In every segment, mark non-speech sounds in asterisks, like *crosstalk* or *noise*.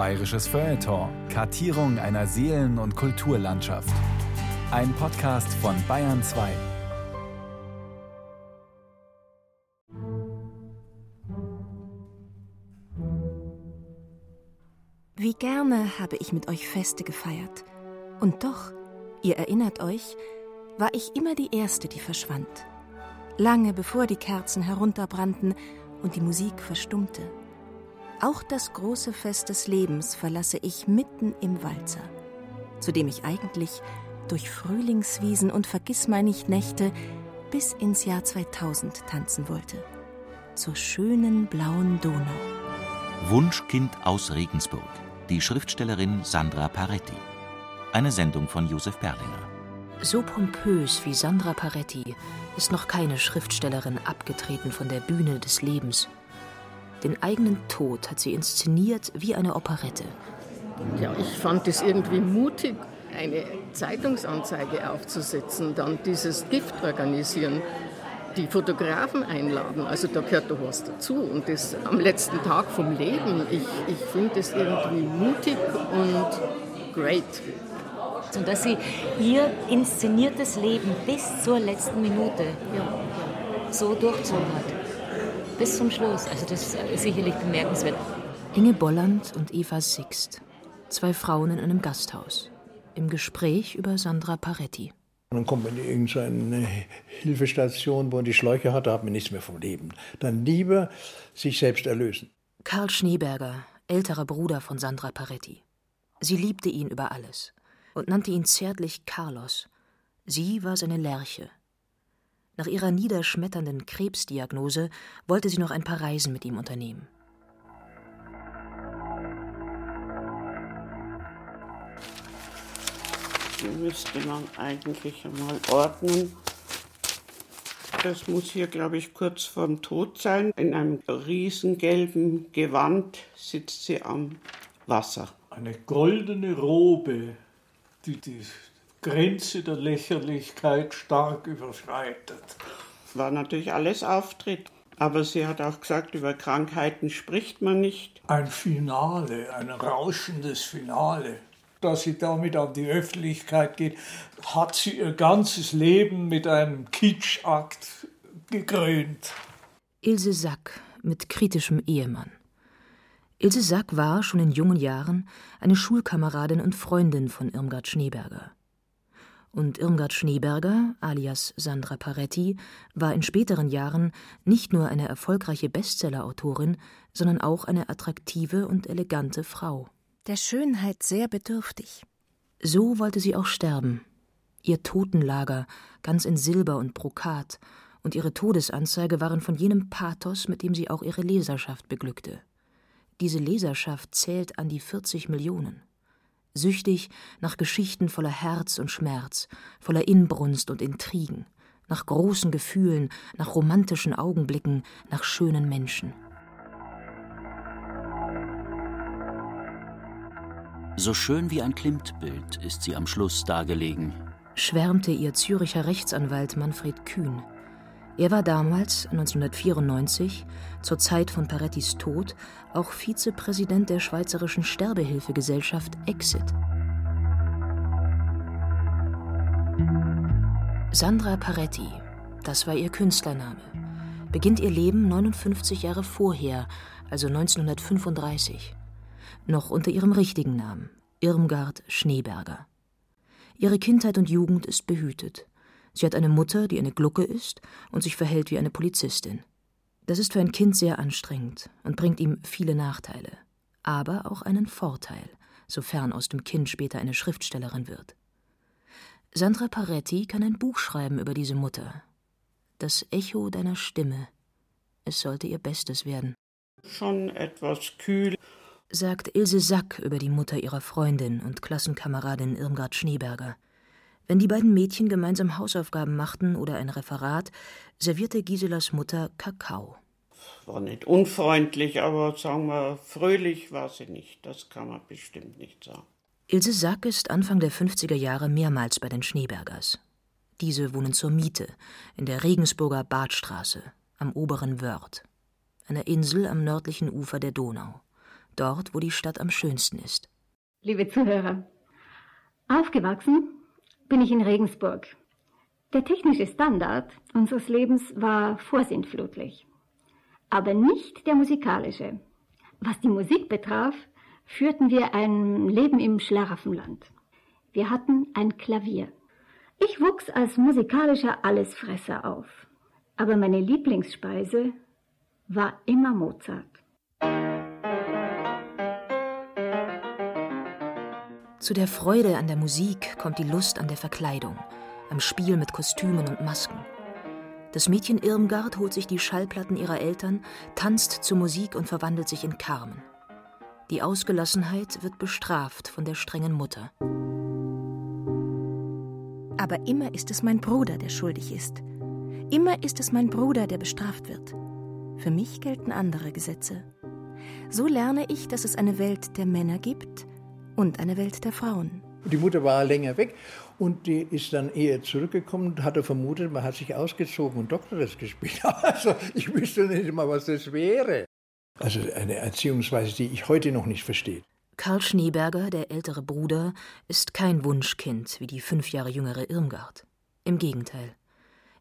Bayerisches Feuilleton. Kartierung einer Seelen- und Kulturlandschaft. Ein Podcast von Bayern 2. Wie gerne habe ich mit euch Feste gefeiert. Und doch, ihr erinnert euch, war ich immer die Erste, die verschwand. Lange bevor die Kerzen herunterbrannten und die Musik verstummte. Auch das große Fest des Lebens verlasse ich mitten im Walzer, zu dem ich eigentlich durch Frühlingswiesen und Vergissmeinnicht-Nächte bis ins Jahr 2000 tanzen wollte. Zur schönen blauen Donau. Wunschkind aus Regensburg. Die Schriftstellerin Sandra Paretti. Eine Sendung von Josef Perlinger. So pompös wie Sandra Paretti ist noch keine Schriftstellerin abgetreten von der Bühne des Lebens. Den eigenen Tod hat sie inszeniert wie eine Operette. Ja, ich fand es irgendwie mutig, eine Zeitungsanzeige aufzusetzen, dann dieses Gift organisieren, die Fotografen einladen. Also da gehört doch was dazu. Und das am letzten Tag vom Leben, ich, ich finde es irgendwie mutig und great. Und dass sie ihr inszeniertes Leben bis zur letzten Minute ja, so durchzogen hat. Bis zum Schluss. Also das ist sicherlich bemerkenswert. Inge Bolland und Eva Sixt. Zwei Frauen in einem Gasthaus. Im Gespräch über Sandra Paretti. dann kommt man in irgendeine Hilfestation, wo man die Schläuche hat, da hat man nichts mehr vom Leben. Dann lieber sich selbst erlösen. Karl Schneeberger, älterer Bruder von Sandra Paretti. Sie liebte ihn über alles und nannte ihn zärtlich Carlos. Sie war seine Lerche. Nach ihrer niederschmetternden Krebsdiagnose wollte sie noch ein paar Reisen mit ihm unternehmen. Die müsste man eigentlich einmal ordnen. Das muss hier, glaube ich, kurz vorm Tod sein. In einem riesengelben Gewand sitzt sie am Wasser. Eine goldene Robe, die die Grenze der Lächerlichkeit stark überschreitet. War natürlich alles Auftritt. Aber sie hat auch gesagt, über Krankheiten spricht man nicht. Ein Finale, ein rauschendes Finale. Dass sie damit an die Öffentlichkeit geht, hat sie ihr ganzes Leben mit einem Kitschakt gekrönt. Ilse Sack mit kritischem Ehemann. Ilse Sack war schon in jungen Jahren eine Schulkameradin und Freundin von Irmgard Schneeberger. Und Irmgard Schneeberger, alias Sandra Paretti, war in späteren Jahren nicht nur eine erfolgreiche Bestsellerautorin, sondern auch eine attraktive und elegante Frau. Der Schönheit sehr bedürftig. So wollte sie auch sterben. Ihr Totenlager, ganz in Silber und Brokat, und ihre Todesanzeige waren von jenem Pathos, mit dem sie auch ihre Leserschaft beglückte. Diese Leserschaft zählt an die 40 Millionen. Süchtig nach Geschichten voller Herz und Schmerz, voller Inbrunst und Intrigen, nach großen Gefühlen, nach romantischen Augenblicken, nach schönen Menschen. So schön wie ein Klimtbild ist sie am Schluss dargelegen. Schwärmte ihr Züricher Rechtsanwalt Manfred Kühn. Er war damals, 1994, zur Zeit von Parettis Tod, auch Vizepräsident der Schweizerischen Sterbehilfegesellschaft Exit. Sandra Paretti, das war ihr Künstlername, beginnt ihr Leben 59 Jahre vorher, also 1935, noch unter ihrem richtigen Namen, Irmgard Schneeberger. Ihre Kindheit und Jugend ist behütet. Sie hat eine Mutter, die eine Glucke ist und sich verhält wie eine Polizistin. Das ist für ein Kind sehr anstrengend und bringt ihm viele Nachteile, aber auch einen Vorteil, sofern aus dem Kind später eine Schriftstellerin wird. Sandra Paretti kann ein Buch schreiben über diese Mutter. Das Echo deiner Stimme. Es sollte ihr Bestes werden. Schon etwas kühl, sagt Ilse Sack über die Mutter ihrer Freundin und Klassenkameradin Irmgard Schneeberger. Wenn die beiden Mädchen gemeinsam Hausaufgaben machten oder ein Referat, servierte Giselas Mutter Kakao. War nicht unfreundlich, aber sagen wir, fröhlich war sie nicht. Das kann man bestimmt nicht sagen. Ilse Sack ist Anfang der 50er Jahre mehrmals bei den Schneebergers. Diese wohnen zur Miete in der Regensburger Badstraße am oberen Wörth, einer Insel am nördlichen Ufer der Donau. dort, wo die Stadt am schönsten ist. Liebe Zuhörer, aufgewachsen bin ich in Regensburg. Der technische Standard unseres Lebens war vorsintflutlich, aber nicht der musikalische. Was die Musik betraf, führten wir ein Leben im Schlaraffenland. Wir hatten ein Klavier. Ich wuchs als musikalischer Allesfresser auf, aber meine Lieblingsspeise war immer Mozart. Zu der Freude an der Musik kommt die Lust an der Verkleidung, am Spiel mit Kostümen und Masken. Das Mädchen Irmgard holt sich die Schallplatten ihrer Eltern, tanzt zur Musik und verwandelt sich in Carmen. Die Ausgelassenheit wird bestraft von der strengen Mutter. Aber immer ist es mein Bruder, der schuldig ist. Immer ist es mein Bruder, der bestraft wird. Für mich gelten andere Gesetze. So lerne ich, dass es eine Welt der Männer gibt und eine Welt der Frauen. Die Mutter war länger weg und die ist dann eher zurückgekommen und hatte vermutet, man hat sich ausgezogen und Doktores gespielt. *laughs* Also ich wüsste nicht mal, was das wäre. Also eine Erziehungsweise, die ich heute noch nicht verstehe. Karl Schneeberger, der ältere Bruder, ist kein Wunschkind wie die fünf Jahre jüngere Irmgard. Im Gegenteil.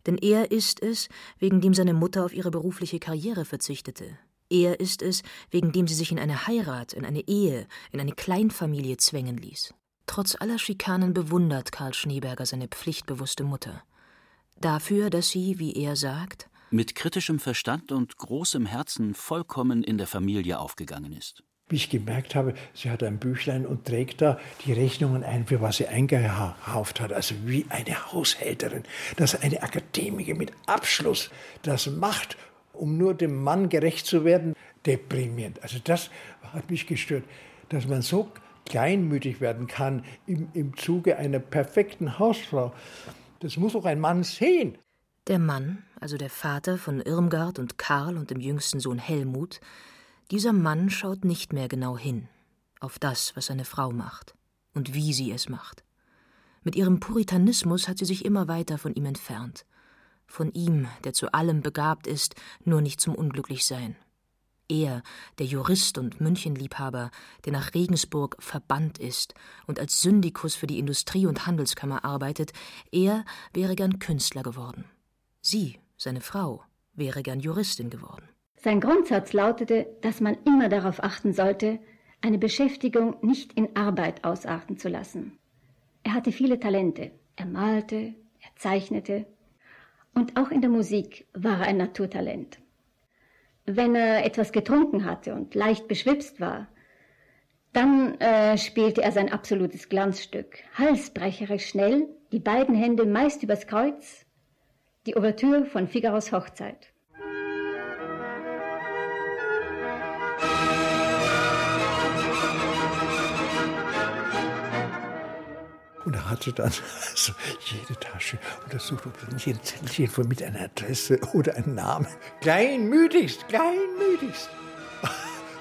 Denn er ist es, wegen dem seine Mutter auf ihre berufliche Karriere verzichtete, er ist es, wegen dem sie sich in eine Heirat, in eine Ehe, in eine Kleinfamilie zwängen ließ. Trotz aller Schikanen bewundert Karl Schneeberger seine pflichtbewusste Mutter. Dafür, dass sie, wie er sagt, mit kritischem Verstand und großem Herzen vollkommen in der Familie aufgegangen ist. Wie ich gemerkt habe, sie hat ein Büchlein und trägt da die Rechnungen ein, für was sie eingekauft hat. Also wie eine Haushälterin, dass eine Akademiker mit Abschluss das macht um nur dem Mann gerecht zu werden, deprimierend. Also das hat mich gestört, dass man so kleinmütig werden kann im, im Zuge einer perfekten Hausfrau. Das muss auch ein Mann sehen. Der Mann, also der Vater von Irmgard und Karl und dem jüngsten Sohn Helmut, dieser Mann schaut nicht mehr genau hin auf das, was seine Frau macht und wie sie es macht. Mit ihrem Puritanismus hat sie sich immer weiter von ihm entfernt von ihm, der zu allem begabt ist, nur nicht zum Unglücklichsein. Er, der Jurist und Münchenliebhaber, der nach Regensburg verbannt ist und als Syndikus für die Industrie- und Handelskammer arbeitet, er wäre gern Künstler geworden. Sie, seine Frau, wäre gern Juristin geworden. Sein Grundsatz lautete, dass man immer darauf achten sollte, eine Beschäftigung nicht in Arbeit ausarten zu lassen. Er hatte viele Talente. Er malte, er zeichnete, und auch in der Musik war er ein Naturtalent. Wenn er etwas getrunken hatte und leicht beschwipst war, dann äh, spielte er sein absolutes Glanzstück, halsbrecherisch schnell, die beiden Hände meist übers Kreuz, die Ouvertüre von Figaros Hochzeit. Und er hatte dann *laughs* also jede Tasche untersucht, ob da nicht ein Zettelchen mit einer Adresse oder einem Namen. Kleinmütigst, kleinmütigst.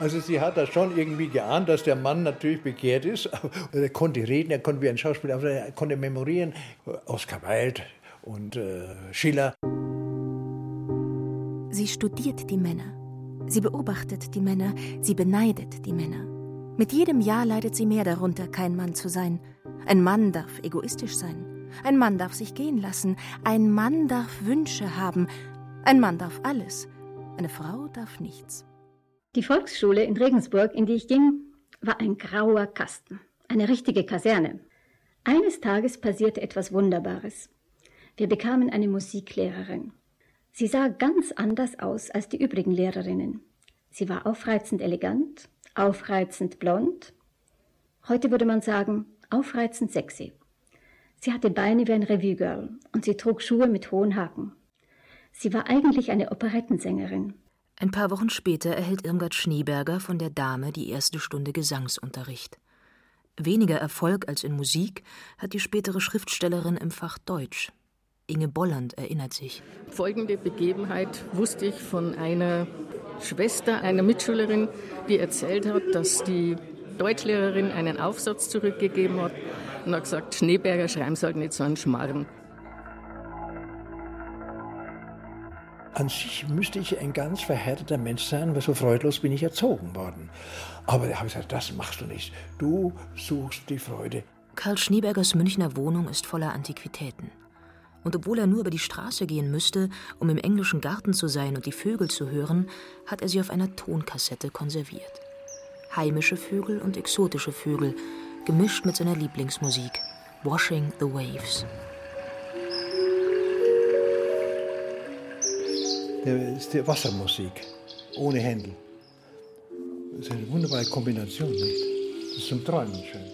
Also sie hat da schon irgendwie geahnt, dass der Mann natürlich bekehrt ist. Er konnte reden, er konnte wie ein Schauspieler, er konnte memorieren. Oscar Wilde und äh, Schiller. Sie studiert die Männer. Sie beobachtet die Männer. Sie beneidet die Männer. Mit jedem Jahr leidet sie mehr darunter, kein Mann zu sein. Ein Mann darf egoistisch sein. Ein Mann darf sich gehen lassen. Ein Mann darf Wünsche haben. Ein Mann darf alles. Eine Frau darf nichts. Die Volksschule in Regensburg, in die ich ging, war ein grauer Kasten. Eine richtige Kaserne. Eines Tages passierte etwas Wunderbares. Wir bekamen eine Musiklehrerin. Sie sah ganz anders aus als die übrigen Lehrerinnen. Sie war aufreizend elegant, aufreizend blond. Heute würde man sagen, aufreizend sexy. Sie hatte Beine wie ein Revue-Girl und sie trug Schuhe mit hohen Haken. Sie war eigentlich eine Operettensängerin. Ein paar Wochen später erhält Irmgard Schneeberger von der Dame die erste Stunde Gesangsunterricht. Weniger Erfolg als in Musik hat die spätere Schriftstellerin im Fach Deutsch. Inge Bolland erinnert sich. Folgende Begebenheit wusste ich von einer Schwester einer Mitschülerin, die erzählt hat, dass die Deutschlehrerin einen Aufsatz zurückgegeben hat und hat gesagt, Schneeberger schreiben Sie halt nicht so einen Schmarrn. an sich müsste ich ein ganz verhärteter Mensch sein, weil so freudlos bin ich erzogen worden. Aber da habe ich gesagt, das machst du nicht. Du suchst die Freude. Karl Schneebergers Münchner Wohnung ist voller Antiquitäten. Und obwohl er nur über die Straße gehen müsste, um im englischen Garten zu sein und die Vögel zu hören, hat er sie auf einer Tonkassette konserviert. Heimische Vögel und exotische Vögel, gemischt mit seiner Lieblingsmusik, Washing the Waves. Das ist die Wassermusik, ohne Händel. Das ist eine wunderbare Kombination, nicht? Das ist zum Träumen schön.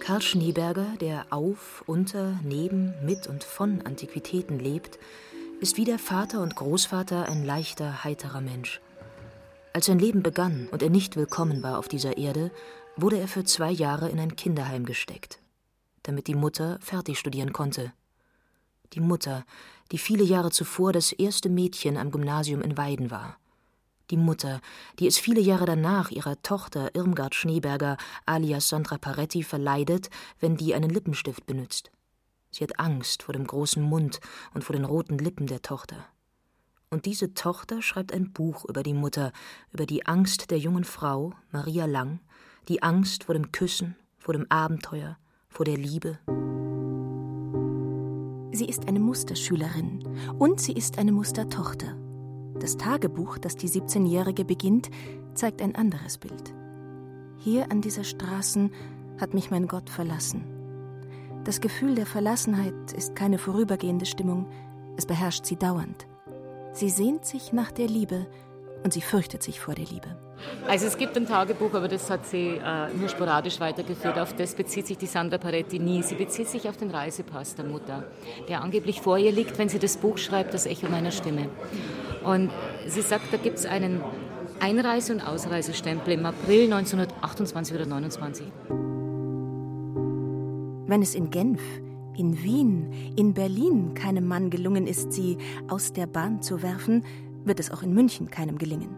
Karl Schneeberger, der auf, unter, neben, mit und von Antiquitäten lebt, ist wie der Vater und Großvater ein leichter, heiterer Mensch. Als sein Leben begann und er nicht willkommen war auf dieser Erde, wurde er für zwei Jahre in ein Kinderheim gesteckt, damit die Mutter fertig studieren konnte. Die Mutter, die viele Jahre zuvor das erste Mädchen am Gymnasium in Weiden war. Die Mutter, die es viele Jahre danach ihrer Tochter Irmgard Schneeberger alias Sandra Paretti verleidet, wenn die einen Lippenstift benützt. Sie hat Angst vor dem großen Mund und vor den roten Lippen der Tochter. Und diese Tochter schreibt ein Buch über die Mutter, über die Angst der jungen Frau, Maria Lang, die Angst vor dem Küssen, vor dem Abenteuer, vor der Liebe. Sie ist eine Musterschülerin und sie ist eine Mustertochter. Das Tagebuch, das die 17-Jährige beginnt, zeigt ein anderes Bild. Hier an dieser Straßen hat mich mein Gott verlassen. Das Gefühl der Verlassenheit ist keine vorübergehende Stimmung, es beherrscht sie dauernd. Sie sehnt sich nach der Liebe und sie fürchtet sich vor der Liebe. Also es gibt ein Tagebuch, aber das hat sie äh, nur sporadisch weitergeführt. Auf das bezieht sich die Sandra Paretti nie. Sie bezieht sich auf den Reisepass der Mutter, der angeblich vor ihr liegt, wenn sie das Buch schreibt, das Echo meiner Stimme. Und sie sagt, da gibt es einen Einreise- und Ausreisestempel im April 1928 oder 1929. Wenn es in Genf, in Wien, in Berlin keinem Mann gelungen ist, sie aus der Bahn zu werfen, wird es auch in München keinem gelingen.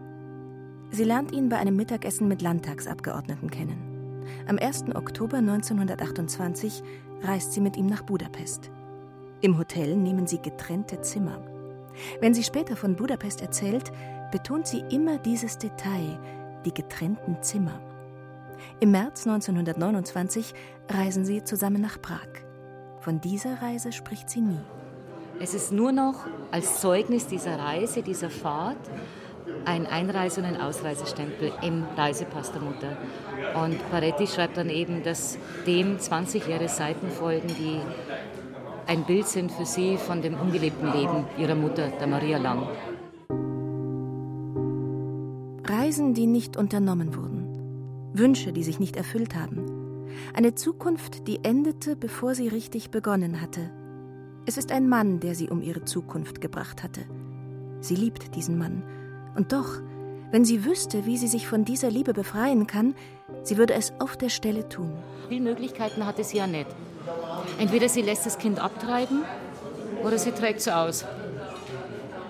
Sie lernt ihn bei einem Mittagessen mit Landtagsabgeordneten kennen. Am 1. Oktober 1928 reist sie mit ihm nach Budapest. Im Hotel nehmen sie getrennte Zimmer. Wenn sie später von Budapest erzählt, betont sie immer dieses Detail, die getrennten Zimmer. Im März 1929 reisen sie zusammen nach Prag. Von dieser Reise spricht sie nie. Es ist nur noch als Zeugnis dieser Reise, dieser Fahrt, ein Einreise- und ein Ausreisestempel im Reisepass der Mutter. Und Paretti schreibt dann eben, dass dem 20 leere Seiten folgen, die ein Bild sind für sie von dem ungelebten Leben ihrer Mutter, der Maria Lang. Reisen, die nicht unternommen wurden. Wünsche, die sich nicht erfüllt haben. Eine Zukunft, die endete, bevor sie richtig begonnen hatte. Es ist ein Mann, der sie um ihre Zukunft gebracht hatte. Sie liebt diesen Mann. Und doch, wenn sie wüsste, wie sie sich von dieser Liebe befreien kann, sie würde es auf der Stelle tun. Viele Möglichkeiten hatte sie ja nicht. Entweder sie lässt das Kind abtreiben oder sie trägt es aus.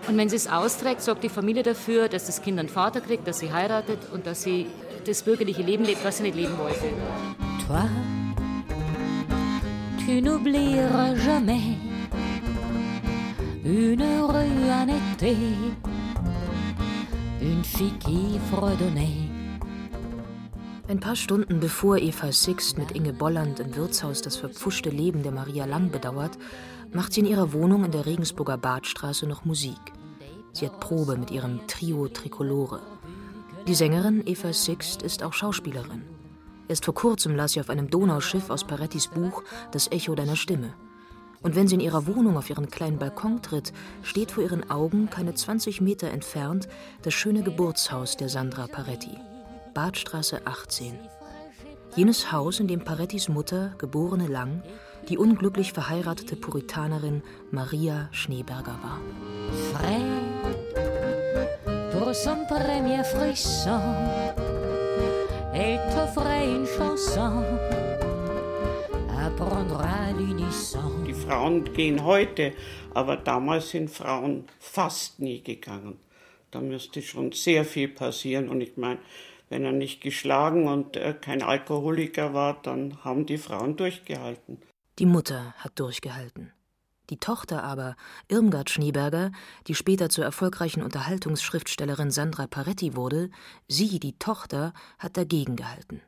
Und wenn sie es austrägt, sorgt die Familie dafür, dass das Kind einen Vater kriegt, dass sie heiratet und dass sie das bürgerliche Leben lebt, was sie nicht leben wollte. Toi, tu n'oublieras jamais une rue en été, une fille qui fredonnait. Ein paar Stunden bevor Eva Sixt mit Inge Bolland im Wirtshaus das verpfuschte Leben der Maria Lang bedauert, macht sie in ihrer Wohnung in der Regensburger Badstraße noch Musik. Sie hat Probe mit ihrem Trio Tricolore. Die Sängerin Eva Sixt ist auch Schauspielerin. Erst vor kurzem las sie auf einem Donauschiff aus Parettis Buch Das Echo deiner Stimme. Und wenn sie in ihrer Wohnung auf ihren kleinen Balkon tritt, steht vor ihren Augen, keine 20 Meter entfernt, das schöne Geburtshaus der Sandra Paretti. Badstraße 18. Jenes Haus, in dem Parettis Mutter, geborene Lang, die unglücklich verheiratete Puritanerin Maria Schneeberger war. Frais pour son premier frisson, elle t'offrait une chanson à prendre à l'unisson. Die Frauen gehen heute, aber damals sind Frauen fast nie gegangen. Da müsste schon sehr viel passieren. Und ich meine, wenn er nicht geschlagen und äh, kein Alkoholiker war, dann haben die Frauen durchgehalten. Die Mutter hat durchgehalten. Die Tochter aber, Irmgard Schneeberger, die später zur erfolgreichen Unterhaltungsschriftstellerin Sandra Paretti wurde, sie, die Tochter, hat dagegen gehalten.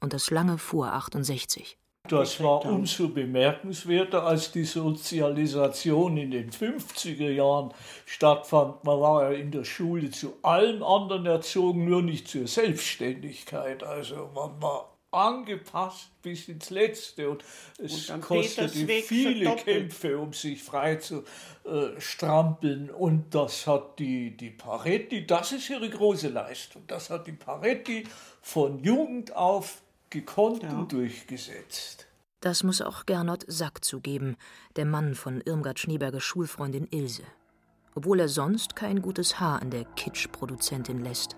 Und das lange vor 68. Das war umso bemerkenswerter, als die Sozialisation in den 50er Jahren stattfand. Man war ja in der Schule zu allem anderen erzogen, nur nicht zur Selbstständigkeit. Also man war angepasst bis ins Letzte und es und kostete viele Kämpfe, um sich frei zu äh, strampeln. Und das hat die, die Paretti, das ist ihre große Leistung, das hat die Paretti von Jugend auf gekonnt ja. und durchgesetzt. Das muss auch Gernot Sack zugeben, der Mann von Irmgard Schneebergers Schulfreundin Ilse. Obwohl er sonst kein gutes Haar an der Kitsch-Produzentin lässt.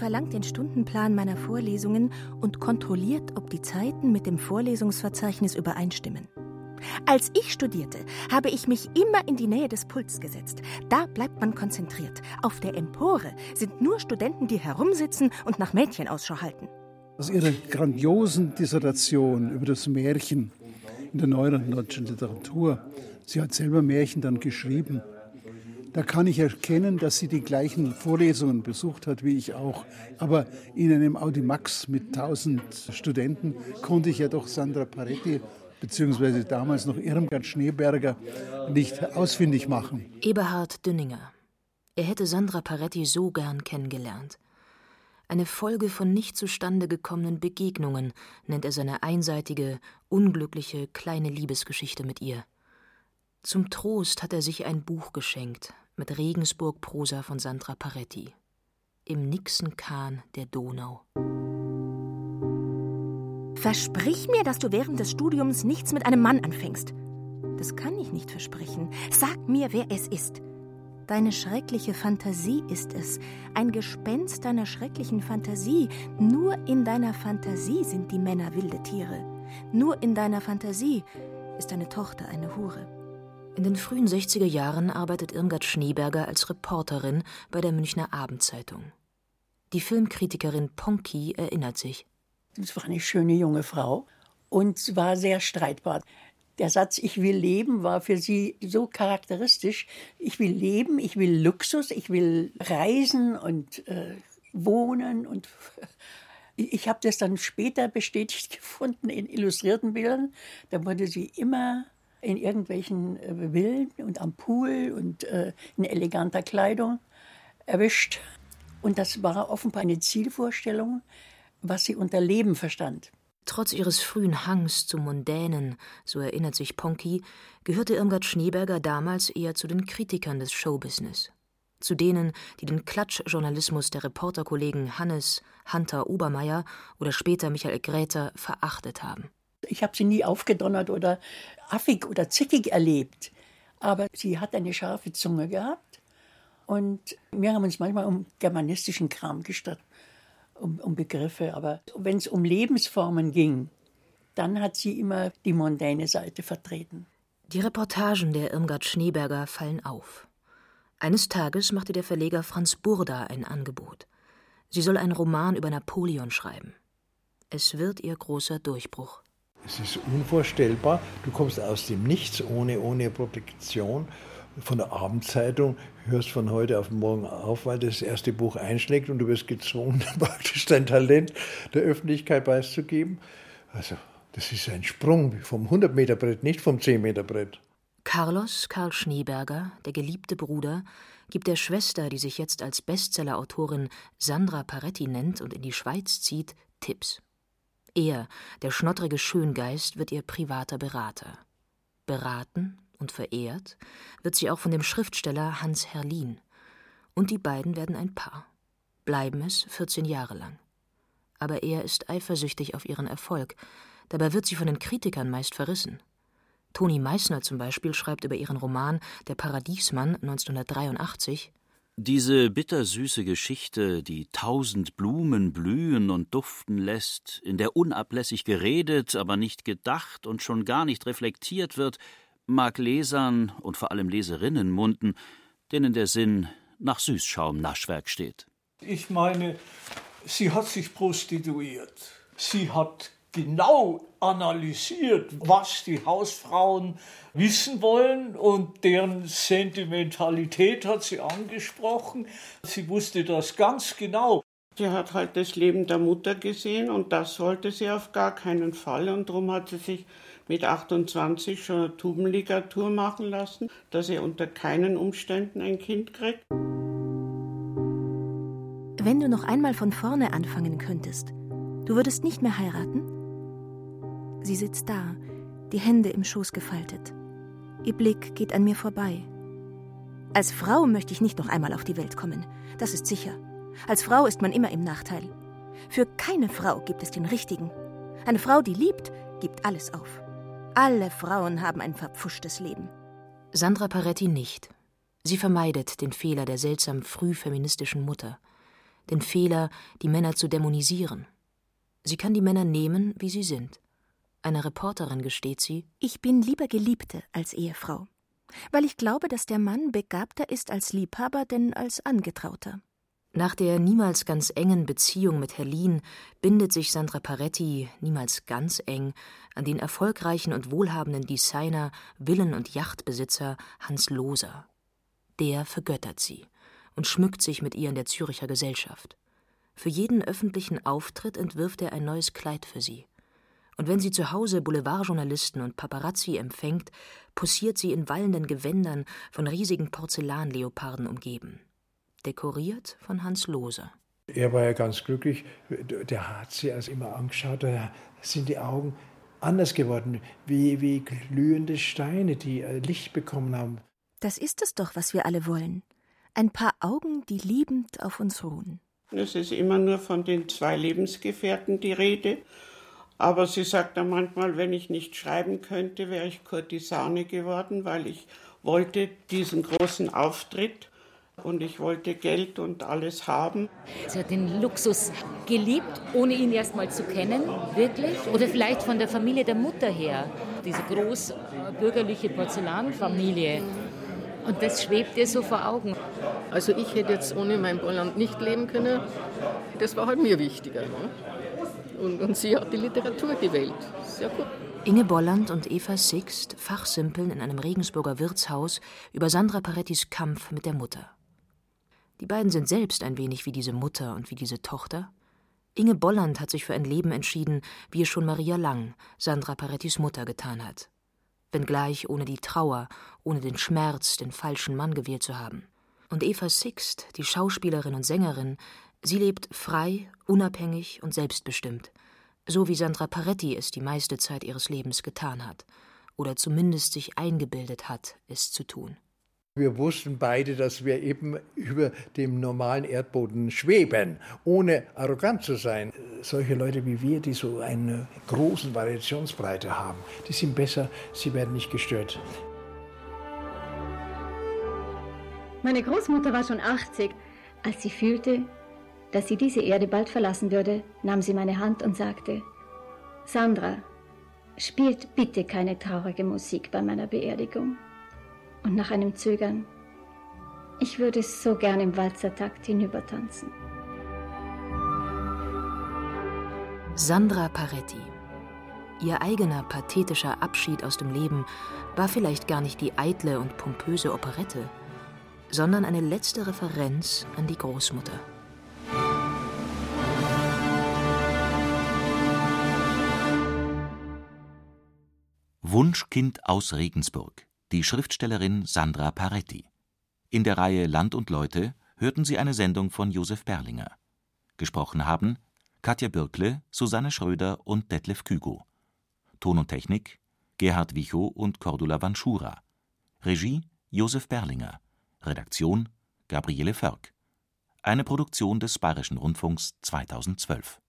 Verlangt den Stundenplan meiner Vorlesungen und kontrolliert, ob die Zeiten mit dem Vorlesungsverzeichnis übereinstimmen. Als ich studierte, habe ich mich immer in die Nähe des Pults gesetzt. Da bleibt man konzentriert. Auf der Empore sind nur Studenten, die herumsitzen und nach Mädchen Ausschau halten. Aus ihrer grandiosen Dissertation über das Märchen in der neueren deutschen Literatur, sie hat selber Märchen dann geschrieben, da kann ich erkennen, dass sie die gleichen Vorlesungen besucht hat wie ich auch. Aber in einem Audimax mit 1000 Studenten konnte ich ja doch Sandra Paretti beziehungsweise damals noch Irmgard Schneeberger, nicht ausfindig machen. Eberhard Dünninger. Er hätte Sandra Paretti so gern kennengelernt. Eine Folge von nicht zustande gekommenen Begegnungen nennt er seine einseitige, unglückliche, kleine Liebesgeschichte mit ihr. Zum Trost hat er sich ein Buch geschenkt mit Regensburg-Prosa von Sandra Paretti. Im Nixenkahn der Donau. Versprich mir, dass du während des Studiums nichts mit einem Mann anfängst. Das kann ich nicht versprechen. Sag mir, wer es ist. Deine schreckliche Fantasie ist es, ein Gespenst deiner schrecklichen Fantasie. Nur in deiner Fantasie sind die Männer wilde Tiere. Nur in deiner Fantasie ist deine Tochter eine Hure. In den frühen 60er Jahren arbeitet Irmgard Schneeberger als Reporterin bei der Münchner Abendzeitung. Die Filmkritikerin Ponky erinnert sich. Es war eine schöne junge Frau und war sehr streitbar. Der Satz Ich will leben war für sie so charakteristisch. Ich will leben, ich will Luxus, ich will reisen und äh, wohnen. Und *laughs* ich habe das dann später bestätigt *laughs* gefunden in illustrierten Bildern. Da wurde sie immer in irgendwelchen äh, Villen und am Pool und äh, in eleganter Kleidung erwischt. Und das war offenbar eine Zielvorstellung, was sie unter Leben verstand. Trotz ihres frühen Hangs zum Mundänen, so erinnert sich Ponky, gehörte Irmgard Schneeberger damals eher zu den Kritikern des Showbusiness. Zu denen, die den Klatschjournalismus der Reporterkollegen Hannes, Hunter Obermeier oder später Michael Gräter verachtet haben. Ich habe sie nie aufgedonnert oder affig oder zickig erlebt, aber sie hat eine scharfe Zunge gehabt und wir haben uns manchmal um germanistischen Kram gestritten um, um Begriffe, aber wenn es um Lebensformen ging, dann hat sie immer die mondäne Seite vertreten. Die Reportagen der Irmgard Schneeberger fallen auf. Eines Tages machte der Verleger Franz Burda ein Angebot. Sie soll einen Roman über Napoleon schreiben. Es wird ihr großer Durchbruch. Es ist unvorstellbar. Du kommst aus dem Nichts ohne, ohne Protektion von der Abendzeitung, hörst von heute auf morgen auf, weil das erste Buch einschlägt und du wirst gezwungen, *laughs* praktisch dein Talent der Öffentlichkeit preiszugeben. Also, das ist ein Sprung vom 100-Meter-Brett, nicht vom 10-Meter-Brett. Carlos Karl Schneeberger, der geliebte Bruder, gibt der Schwester, die sich jetzt als Bestsellerautorin Sandra Paretti nennt und in die Schweiz zieht, Tipps. Er, der schnottrige Schöngeist, wird ihr privater Berater. Beraten und verehrt wird sie auch von dem Schriftsteller Hans Herrlin. Und die beiden werden ein Paar. Bleiben es 14 Jahre lang. Aber er ist eifersüchtig auf ihren Erfolg. Dabei wird sie von den Kritikern meist verrissen. Toni Meissner zum Beispiel schreibt über ihren Roman Der Paradiesmann 1983 diese bittersüße Geschichte, die tausend Blumen blühen und duften lässt, in der unablässig geredet, aber nicht gedacht und schon gar nicht reflektiert wird, mag Lesern und vor allem Leserinnen munden, denen der Sinn nach Süßschaum-Naschwerk steht. Ich meine, sie hat sich prostituiert. Sie hat genau analysiert, was die Hausfrauen wissen wollen und deren Sentimentalität hat sie angesprochen. Sie wusste das ganz genau. Sie hat halt das Leben der Mutter gesehen und das wollte sie auf gar keinen Fall und darum hat sie sich mit 28 schon eine Tubenligatur machen lassen, dass sie unter keinen Umständen ein Kind kriegt. Wenn du noch einmal von vorne anfangen könntest, du würdest nicht mehr heiraten? Sie sitzt da, die Hände im Schoß gefaltet. Ihr Blick geht an mir vorbei. Als Frau möchte ich nicht noch einmal auf die Welt kommen, das ist sicher. Als Frau ist man immer im Nachteil. Für keine Frau gibt es den richtigen. Eine Frau, die liebt, gibt alles auf. Alle Frauen haben ein verpfuschtes Leben. Sandra Paretti nicht. Sie vermeidet den Fehler der seltsam früh feministischen Mutter. Den Fehler, die Männer zu dämonisieren. Sie kann die Männer nehmen, wie sie sind. Einer Reporterin gesteht sie: Ich bin lieber Geliebte als Ehefrau. Weil ich glaube, dass der Mann begabter ist als Liebhaber denn als Angetrauter. Nach der niemals ganz engen Beziehung mit Herlin bindet sich Sandra Paretti niemals ganz eng an den erfolgreichen und wohlhabenden Designer, Villen- und Yachtbesitzer Hans Loser. Der vergöttert sie und schmückt sich mit ihr in der Züricher Gesellschaft. Für jeden öffentlichen Auftritt entwirft er ein neues Kleid für sie. Und wenn sie zu Hause Boulevardjournalisten und Paparazzi empfängt, posiert sie in wallenden Gewändern von riesigen Porzellanleoparden umgeben dekoriert von Hans Loser. Er war ja ganz glücklich. Der hat sie als immer angeschaut. Da sind die Augen anders geworden, wie, wie glühende Steine, die äh, Licht bekommen haben. Das ist es doch, was wir alle wollen. Ein paar Augen, die liebend auf uns ruhen. Es ist immer nur von den zwei Lebensgefährten die Rede. Aber sie sagt dann manchmal, wenn ich nicht schreiben könnte, wäre ich Kurtisane geworden, weil ich wollte diesen großen Auftritt und ich wollte Geld und alles haben. Sie hat den Luxus geliebt, ohne ihn erst mal zu kennen, wirklich. Oder vielleicht von der Familie der Mutter her, diese großbürgerliche Porzellanfamilie. Und das schwebt ihr so vor Augen. Also ich hätte jetzt ohne mein Bolland nicht leben können. Das war halt mir wichtiger. Ne? Und, und sie hat die Literatur gewählt. Sehr gut. Inge Bolland und Eva Sixt fachsimpeln in einem Regensburger Wirtshaus über Sandra Parettis Kampf mit der Mutter. Die beiden sind selbst ein wenig wie diese Mutter und wie diese Tochter. Inge Bolland hat sich für ein Leben entschieden, wie es schon Maria Lang, Sandra Parettis Mutter, getan hat. Wenngleich ohne die Trauer, ohne den Schmerz, den falschen Mann gewählt zu haben. Und Eva Sixt, die Schauspielerin und Sängerin, sie lebt frei, unabhängig und selbstbestimmt, so wie Sandra Paretti es die meiste Zeit ihres Lebens getan hat, oder zumindest sich eingebildet hat, es zu tun. Wir wussten beide, dass wir eben über dem normalen Erdboden schweben, ohne arrogant zu sein. Solche Leute wie wir, die so eine große Variationsbreite haben, die sind besser, sie werden nicht gestört. Meine Großmutter war schon 80. Als sie fühlte, dass sie diese Erde bald verlassen würde, nahm sie meine Hand und sagte, Sandra, spielt bitte keine traurige Musik bei meiner Beerdigung und nach einem Zögern, ich würde so gern im Walzertakt hinübertanzen. Sandra Paretti. Ihr eigener pathetischer Abschied aus dem Leben war vielleicht gar nicht die eitle und pompöse Operette, sondern eine letzte Referenz an die Großmutter. Wunschkind aus Regensburg die Schriftstellerin Sandra Paretti. In der Reihe Land und Leute hörten Sie eine Sendung von Josef Berlinger. Gesprochen haben Katja Birkle, Susanne Schröder und Detlef Kügo. Ton und Technik Gerhard Wichow und Cordula Vanschura. Regie Josef Berlinger. Redaktion Gabriele Förk. Eine Produktion des Bayerischen Rundfunks 2012